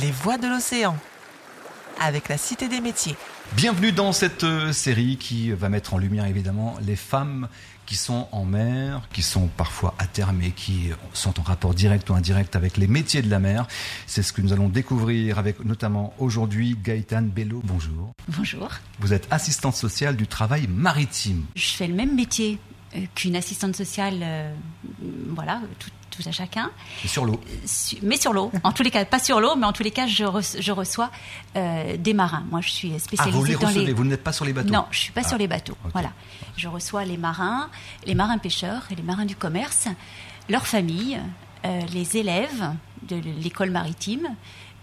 Les voix de l'océan, avec la Cité des métiers. Bienvenue dans cette euh, série qui va mettre en lumière évidemment les femmes qui sont en mer, qui sont parfois à terme et qui sont en rapport direct ou indirect avec les métiers de la mer. C'est ce que nous allons découvrir avec notamment aujourd'hui Gaëtane Bello. Bonjour. Bonjour. Vous êtes assistante sociale du travail maritime. Je fais le même métier qu'une assistante sociale, euh, voilà, tout, tout, à chacun. Et sur l'eau. Mais sur l'eau. En tous les cas, pas sur l'eau, mais en tous les cas, je, je reçois euh, des marins. Moi, je suis spécialisée ah, vous les dans recevez, les. Vous n'êtes pas sur les bateaux. Non, je suis pas Ah, sur les bateaux. Voilà. Je reçois les marins, les marins pêcheurs et les marins du commerce, leurs familles, euh, les élèves de l'école maritime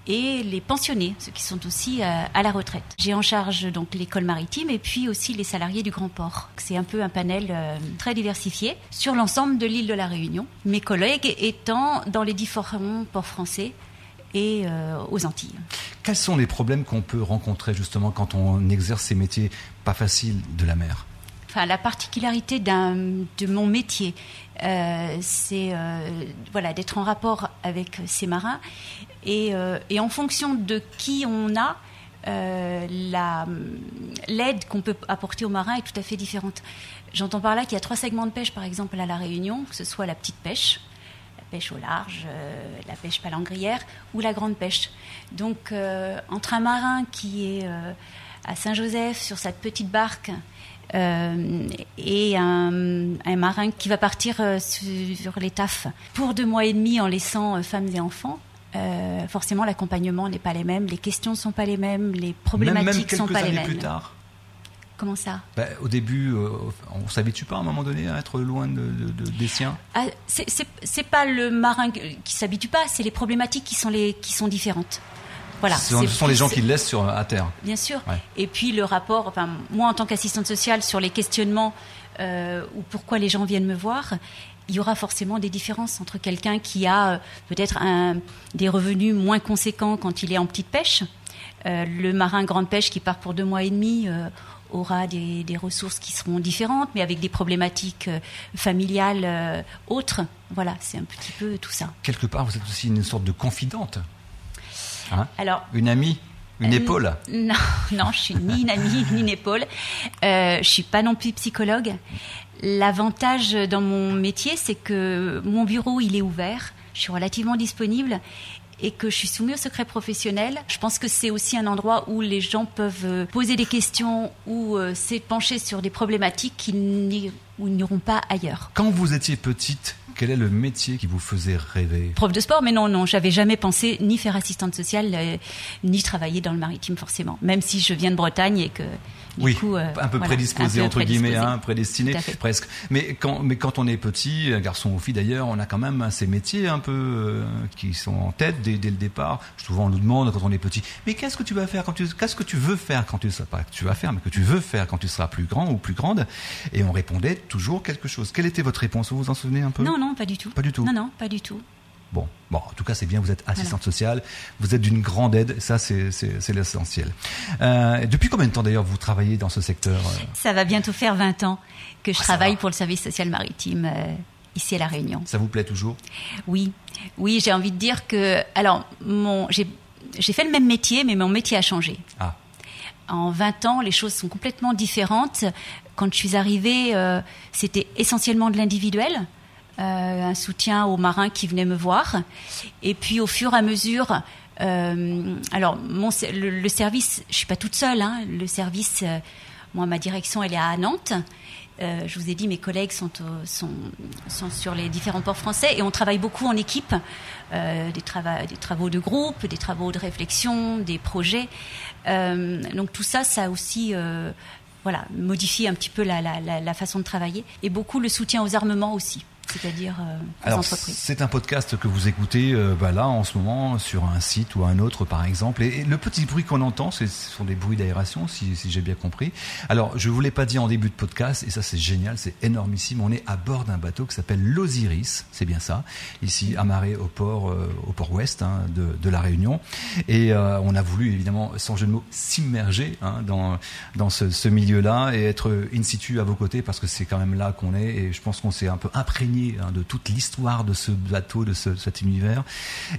et les pensionnés, ceux qui sont aussi euh, à la retraite. J'ai en charge donc l'école maritime et puis aussi les salariés du Grand Port. C'est un peu un panel euh, très diversifié sur l'ensemble de l'île de la Réunion. Mes collègues étant dans les différents ports français et euh, aux Antilles. Quels sont les problèmes qu'on peut rencontrer justement quand on exerce ces métiers pas faciles de la mer? Enfin, la particularité de mon métier, euh, c'est euh, voilà, d'être en rapport avec ces marins. Et, euh, en fonction de qui on a, la, l'aide qu'on peut apporter aux marins est tout à fait différente. J'entends par là qu'il y a trois segments de pêche, par exemple, à La Réunion, que ce soit la petite pêche, la pêche au large, la pêche palangrière ou la grande pêche. Donc, entre un marin qui est à Saint-Joseph sur sa petite barque euh, et un, un marin qui va partir euh, sur les tafs pour deux mois et demi en laissant euh, femmes et enfants. euh, forcément, l'accompagnement n'est pas les mêmes, les questions ne sont pas les mêmes, les Même, problématiques même ne quelques sont pas les mêmes. plus tard Comment ça? Ben, Au début, euh, on s'habitue pas à un moment donné à être loin de, de- de- des siens? Ah, c'est- pas le marin qui s'habitue pas, c'est les problématiques qui sont les qui sont différentes. Voilà. Ce sont, c'est ce sont les gens qui le laissent sur, à terre. Bien sûr. Ouais. Et puis le rapport, enfin, moi en tant qu'assistante sociale, sur les questionnements euh, ou pourquoi les gens viennent me voir, il y aura forcément des différences entre quelqu'un qui a euh, peut-être des revenus moins conséquents quand il est en petite pêche, euh, le marin grande pêche qui part pour deux mois et demi. aura des, des ressources qui seront différentes, mais avec des problématiques euh, familiales euh, autres. Voilà, c'est un petit peu tout ça. Quelque part, vous êtes aussi une sorte de confidente. Hein Alors, une amie, une Euh, épaule. Non, non, je suis ni une amie ni une épaule. Euh, je suis pas non plus psychologue. L'avantage dans mon métier, c'est que mon bureau il est ouvert. Je suis relativement disponible et que je suis soumise au secret professionnel. Je pense que c'est aussi un endroit où les gens peuvent euh, poser des questions ou euh, s'épancher sur des problématiques qu'ils n'iront pas ailleurs. Quand vous étiez petite, quel est le métier qui vous faisait rêver? Prof de sport, mais non, non, j'avais jamais pensé ni faire assistante sociale, euh, ni travailler dans le maritime forcément. Même si je viens de Bretagne et que du oui, coup, euh, un peu voilà, prédisposé un peu entre guillemets, hein, prédestiné presque. Mais quand, mais quand on est petit, un garçon ou fille d'ailleurs, on a quand même ces métiers un peu euh, qui sont en tête dès, dès le départ. Souvent on nous demande quand on est petit, mais qu'est-ce que tu vas faire quand tu, qu'est-ce que tu veux faire quand tu seras pas que tu vas faire, mais que tu veux faire quand tu seras plus grand ou plus grande? Et on répondait toujours quelque chose. Quelle était votre réponse? Vous vous en souvenez un peu? Non, non, pas du tout. Pas du tout. Non, non, pas du tout. Bon, bon, en tout cas, c'est bien. Vous êtes assistante sociale, vous êtes d'une grande aide. Ça, c'est l'essentiel. Euh, depuis combien de temps d'ailleurs vous travaillez dans ce secteur euh Ça va bientôt faire 20 ans que je Ah, travaille va. pour le service social maritime euh, ici à La Réunion. Ça vous plaît toujours? Oui, oui, j'ai envie de dire que. Alors, mon, j'ai, fait le même métier, mais mon métier a changé. Ah, En 20 ans, les choses sont complètement différentes. Quand je suis arrivée, euh, c'était essentiellement de l'individuel, un soutien aux marins qui venaient me voir. Et puis, au fur et à mesure, euh, alors le, service, je suis pas toute seule. Hein, le service, euh, moi, ma direction, elle est à Nantes. Euh, je vous ai dit, mes collègues sont, sur les différents ports français et on travaille beaucoup en équipe, euh, des, trava- des travaux de groupe, des travaux de réflexion, des projets. Euh, donc tout ça, ça aussi euh, voilà, modifié un petit peu la- la façon de travailler et beaucoup le soutien aux armements aussi. C'est-à-dire euh, entreprises. c'est un podcast que vous écoutez euh, bah, là en ce moment sur un site ou un autre par exemple. Et, et le petit bruit qu'on entend, ce sont des bruits d'aération, si, si j'ai bien compris. Alors, je vous l'ai pas dit en début de podcast, et ça c'est génial, c'est énormissime. On est à bord d'un bateau qui s'appelle l'Osiris, c'est bien ça, ici amarré au port, euh, au port ouest hein, de, de la Réunion. Et euh, on a voulu évidemment, sans jeu de mots, s'immerger hein, dans dans ce, ce milieu-là et être in situ à vos côtés parce que c'est quand même là qu'on est. Et je pense qu'on s'est un peu imprégné hein, de toute l'histoire de ce bateau, de ce, cet univers,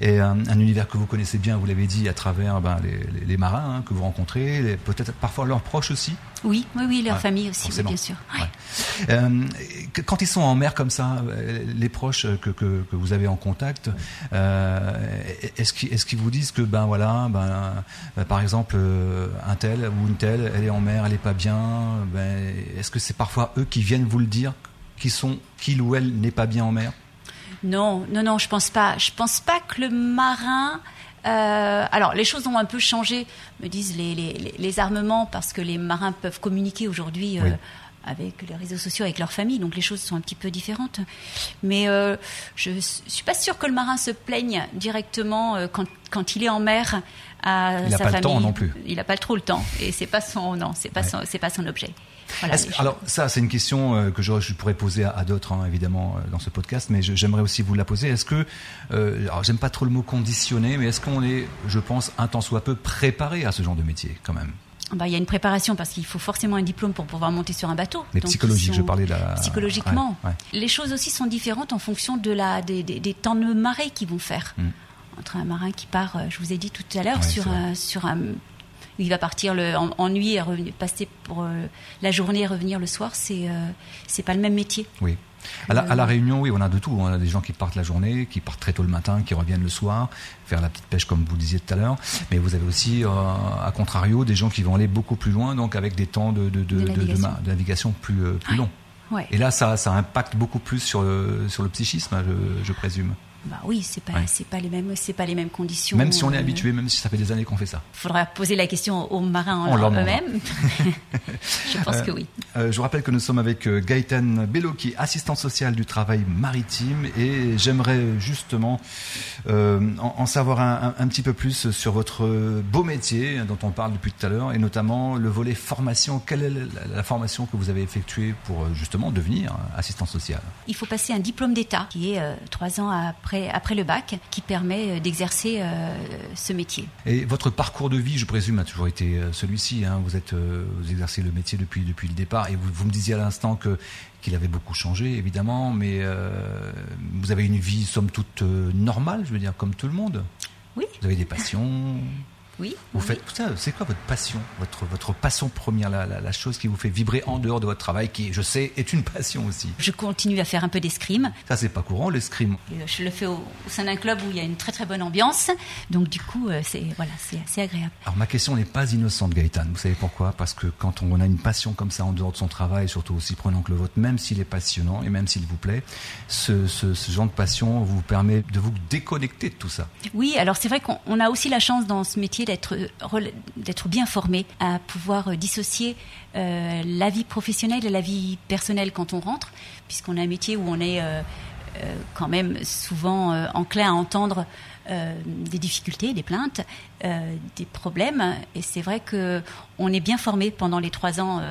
et un, un, univers que vous connaissez bien, vous l'avez dit, à travers ben, les, les, les, marins hein, que vous rencontrez, peut-être parfois leurs proches aussi. Oui, oui, oui, leur ouais, famille aussi, oui, bien sûr. Ouais. Euh, quand ils sont en mer comme ça, les proches que, que, que vous avez en contact, euh, est-ce qu'ils est qu vous disent que ben voilà, ben, ben par exemple, un tel ou une telle, elle est en mer, elle est pas bien. Ben, est-ce que c'est parfois eux qui viennent vous le dire, qui sont qu'il ou elle n'est pas bien en mer? Non, non, non, je pense pas. Je pense pas que le marin. Euh, alors, les choses ont un peu changé, me disent les, les, les armements, parce que les marins peuvent communiquer aujourd'hui. Oui. Avec les réseaux sociaux, avec leur famille, donc les choses sont un petit peu différentes. Mais euh, je ne suis pas sûre que le marin se plaigne directement euh, quand, quand, il est en mer à il sa pas famille. Le temps non plus. Il n'a pas trop le temps, et c'est pas son non, c'est pas ouais. son, pas son objet. Voilà, que, alors ça, c'est une question euh, que je, je, pourrais poser à, à d'autres, hein, évidemment, dans ce podcast, mais j'aimerais aussi vous la poser. Est-ce que, euh, alors j'aime pas trop le mot conditionné, mais est-ce qu'on est, je pense, un tant soit peu préparé à ce genre de métier, quand même? Bah, il y a une préparation parce qu'il faut forcément un diplôme pour pouvoir monter sur un bateau. Mais psychologique, sont... je parlais de la... Psychologiquement. Ouais, ouais. Les choses aussi sont différentes en fonction de la, des, des, des temps de marée qu'ils vont faire. Mm. Entre un marin qui part, euh, je vous ai dit tout à l'heure, ouais, sur, un, sur un. Il va partir le, en, en nuit et revenir, passer pour euh, la journée et revenir le soir, c'est euh, c'est pas le même métier. Oui. À la, à la, Réunion, oui, on a de tout. On a des gens qui partent la journée, qui partent très tôt le matin, qui reviennent le soir, faire la petite pêche comme vous le disiez tout à l'heure. Mais vous avez aussi, euh, à contrario, des gens qui vont aller beaucoup plus loin, donc avec des temps de, de, de, de navigation. plus, euh, plus longs. Ouais. Et là, ça, ça impacte beaucoup plus sur le, sur le psychisme, je, je présume. Bah oui, c'est pas, ouais. c'est pas les mêmes, c'est pas les mêmes conditions. Même si on est habitué, même si ça fait des années qu'on fait ça. Il faudra poser la question aux marins eux-mêmes. je pense euh, que oui. Euh, je vous rappelle que nous sommes avec euh, Gaëtan Bello, qui est assistant social du travail maritime, et j'aimerais justement euh, en, en, savoir un, un, un, petit peu plus sur votre beau métier dont on parle depuis tout à l'heure, et notamment le volet formation. Quelle est la, la formation que vous avez effectuée pour justement devenir assistant social? Il faut passer un diplôme d'État, qui est trois ans après après, après le bac qui permet d'exercer euh, ce métier. Et votre parcours de vie, je présume, a toujours été celui-ci. Hein. Vous, êtes, euh, vous exercez le métier depuis, depuis le départ et vous, vous me disiez à l'instant que qu'il avait beaucoup changé, évidemment, mais euh, vous avez une vie, somme toute, euh, normale, je veux dire, comme tout le monde? Oui. Vous avez des passions? Oui. Vous oui. faites ça. C'est quoi votre passion, votre votre passion première, la, la, la, chose qui vous fait vibrer en dehors de votre travail, qui, je sais, est une passion aussi? Je continue à faire un peu d'escrime. Ça, c'est pas courant l'escrime. Je le fais au, au sein d'un club où il y a une très très bonne ambiance, donc du coup, euh, c'est voilà, c'est assez agréable. Alors ma question n'est pas innocente, Gaëtan. Vous savez pourquoi? Parce que quand on a une passion comme ça en dehors de son travail, surtout aussi prenant que le vôtre, même s'il est passionnant et même s'il vous plaît, ce, ce, ce genre de passion vous permet de vous déconnecter de tout ça. Oui, alors c'est vrai qu'on a aussi la chance dans ce métier d'être bien formé, à pouvoir dissocier euh, la vie professionnelle et la vie personnelle quand on rentre, puisqu'on a un métier où on est euh, euh, quand même souvent euh, enclin à entendre euh, des difficultés, des plaintes, euh, des problèmes. Et c'est vrai que on est bien formé pendant les trois ans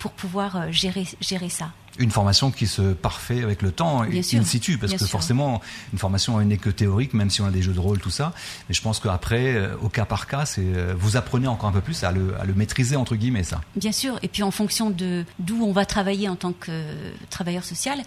pour pouvoir gérer, gérer ça une formation qui se parfait avec le temps bien in sûr, situ parce que sûr. forcément une formation n'est que théorique même si on a des jeux de rôle tout ça. Mais je pense qu'après euh, au cas par cas c'est vous apprenez encore un peu plus à le, à le, maîtriser entre guillemets ça. Bien sûr. Et puis en fonction de d'où on va travailler en tant que travailleur social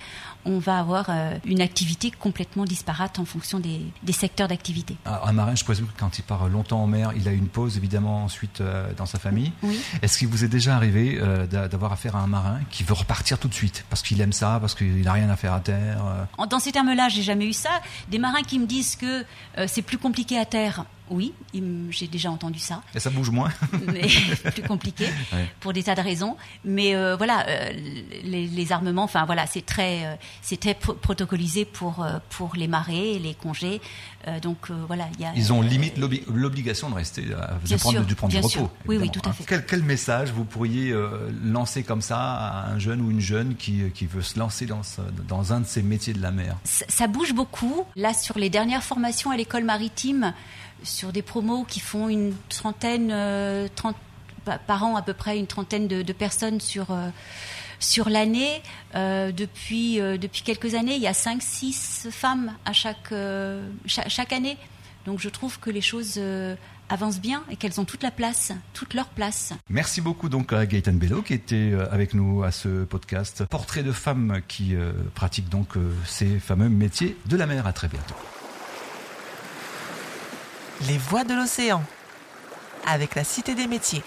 on va avoir euh, une activité complètement disparate en fonction des, des secteurs d'activité. Un marin je présume que quand il part longtemps en mer il a une pause évidemment ensuite euh, dans sa famille. Oui. est-ce qu'il vous est déjà arrivé euh, d'avoir affaire à un marin qui veut repartir tout de suite? Parce qu'il aime ça, parce qu'il n'a rien à faire à terre. Euh. Dans ces termes-là, j'ai jamais eu ça. Des marins qui me disent que euh, c'est plus compliqué à terre. Oui, j'ai déjà entendu ça. Et ça bouge moins. Mais plus compliqué ouais. pour des tas de raisons. Mais euh, voilà, les, les, armements, enfin voilà, c'est très, euh, c'est très pro protocolisé pour euh, pour les marées, les congés. Euh, donc voilà, il y a. Ils ont limite l'obligation de rester, de prendre, sûr, de prendre du repos. Sûr. Oui, oui, tout à fait. Quel, quel message vous pourriez lancer comme ça à un jeune ou une jeune qui, qui veut se lancer dans, ce, dans un de ces métiers de la mer? Ça, ça bouge beaucoup. Là, sur les dernières formations à l'école maritime, sur des promos qui font une trentaine, euh, 30, par an à peu près, une trentaine de, personnes sur, euh, sur l'année. Euh, depuis, depuis quelques années, il y a 5-6 femmes à chaque, chaque, année. Donc je trouve que les choses avancent bien et qu'elles ont toute la place, toute leur place. Merci beaucoup donc à Gaëtan Bello qui était avec nous à ce podcast. Portrait de femmes qui pratiquent donc ces fameux métiers de la mer. À très bientôt. Les voix de l'océan avec la Cité des métiers.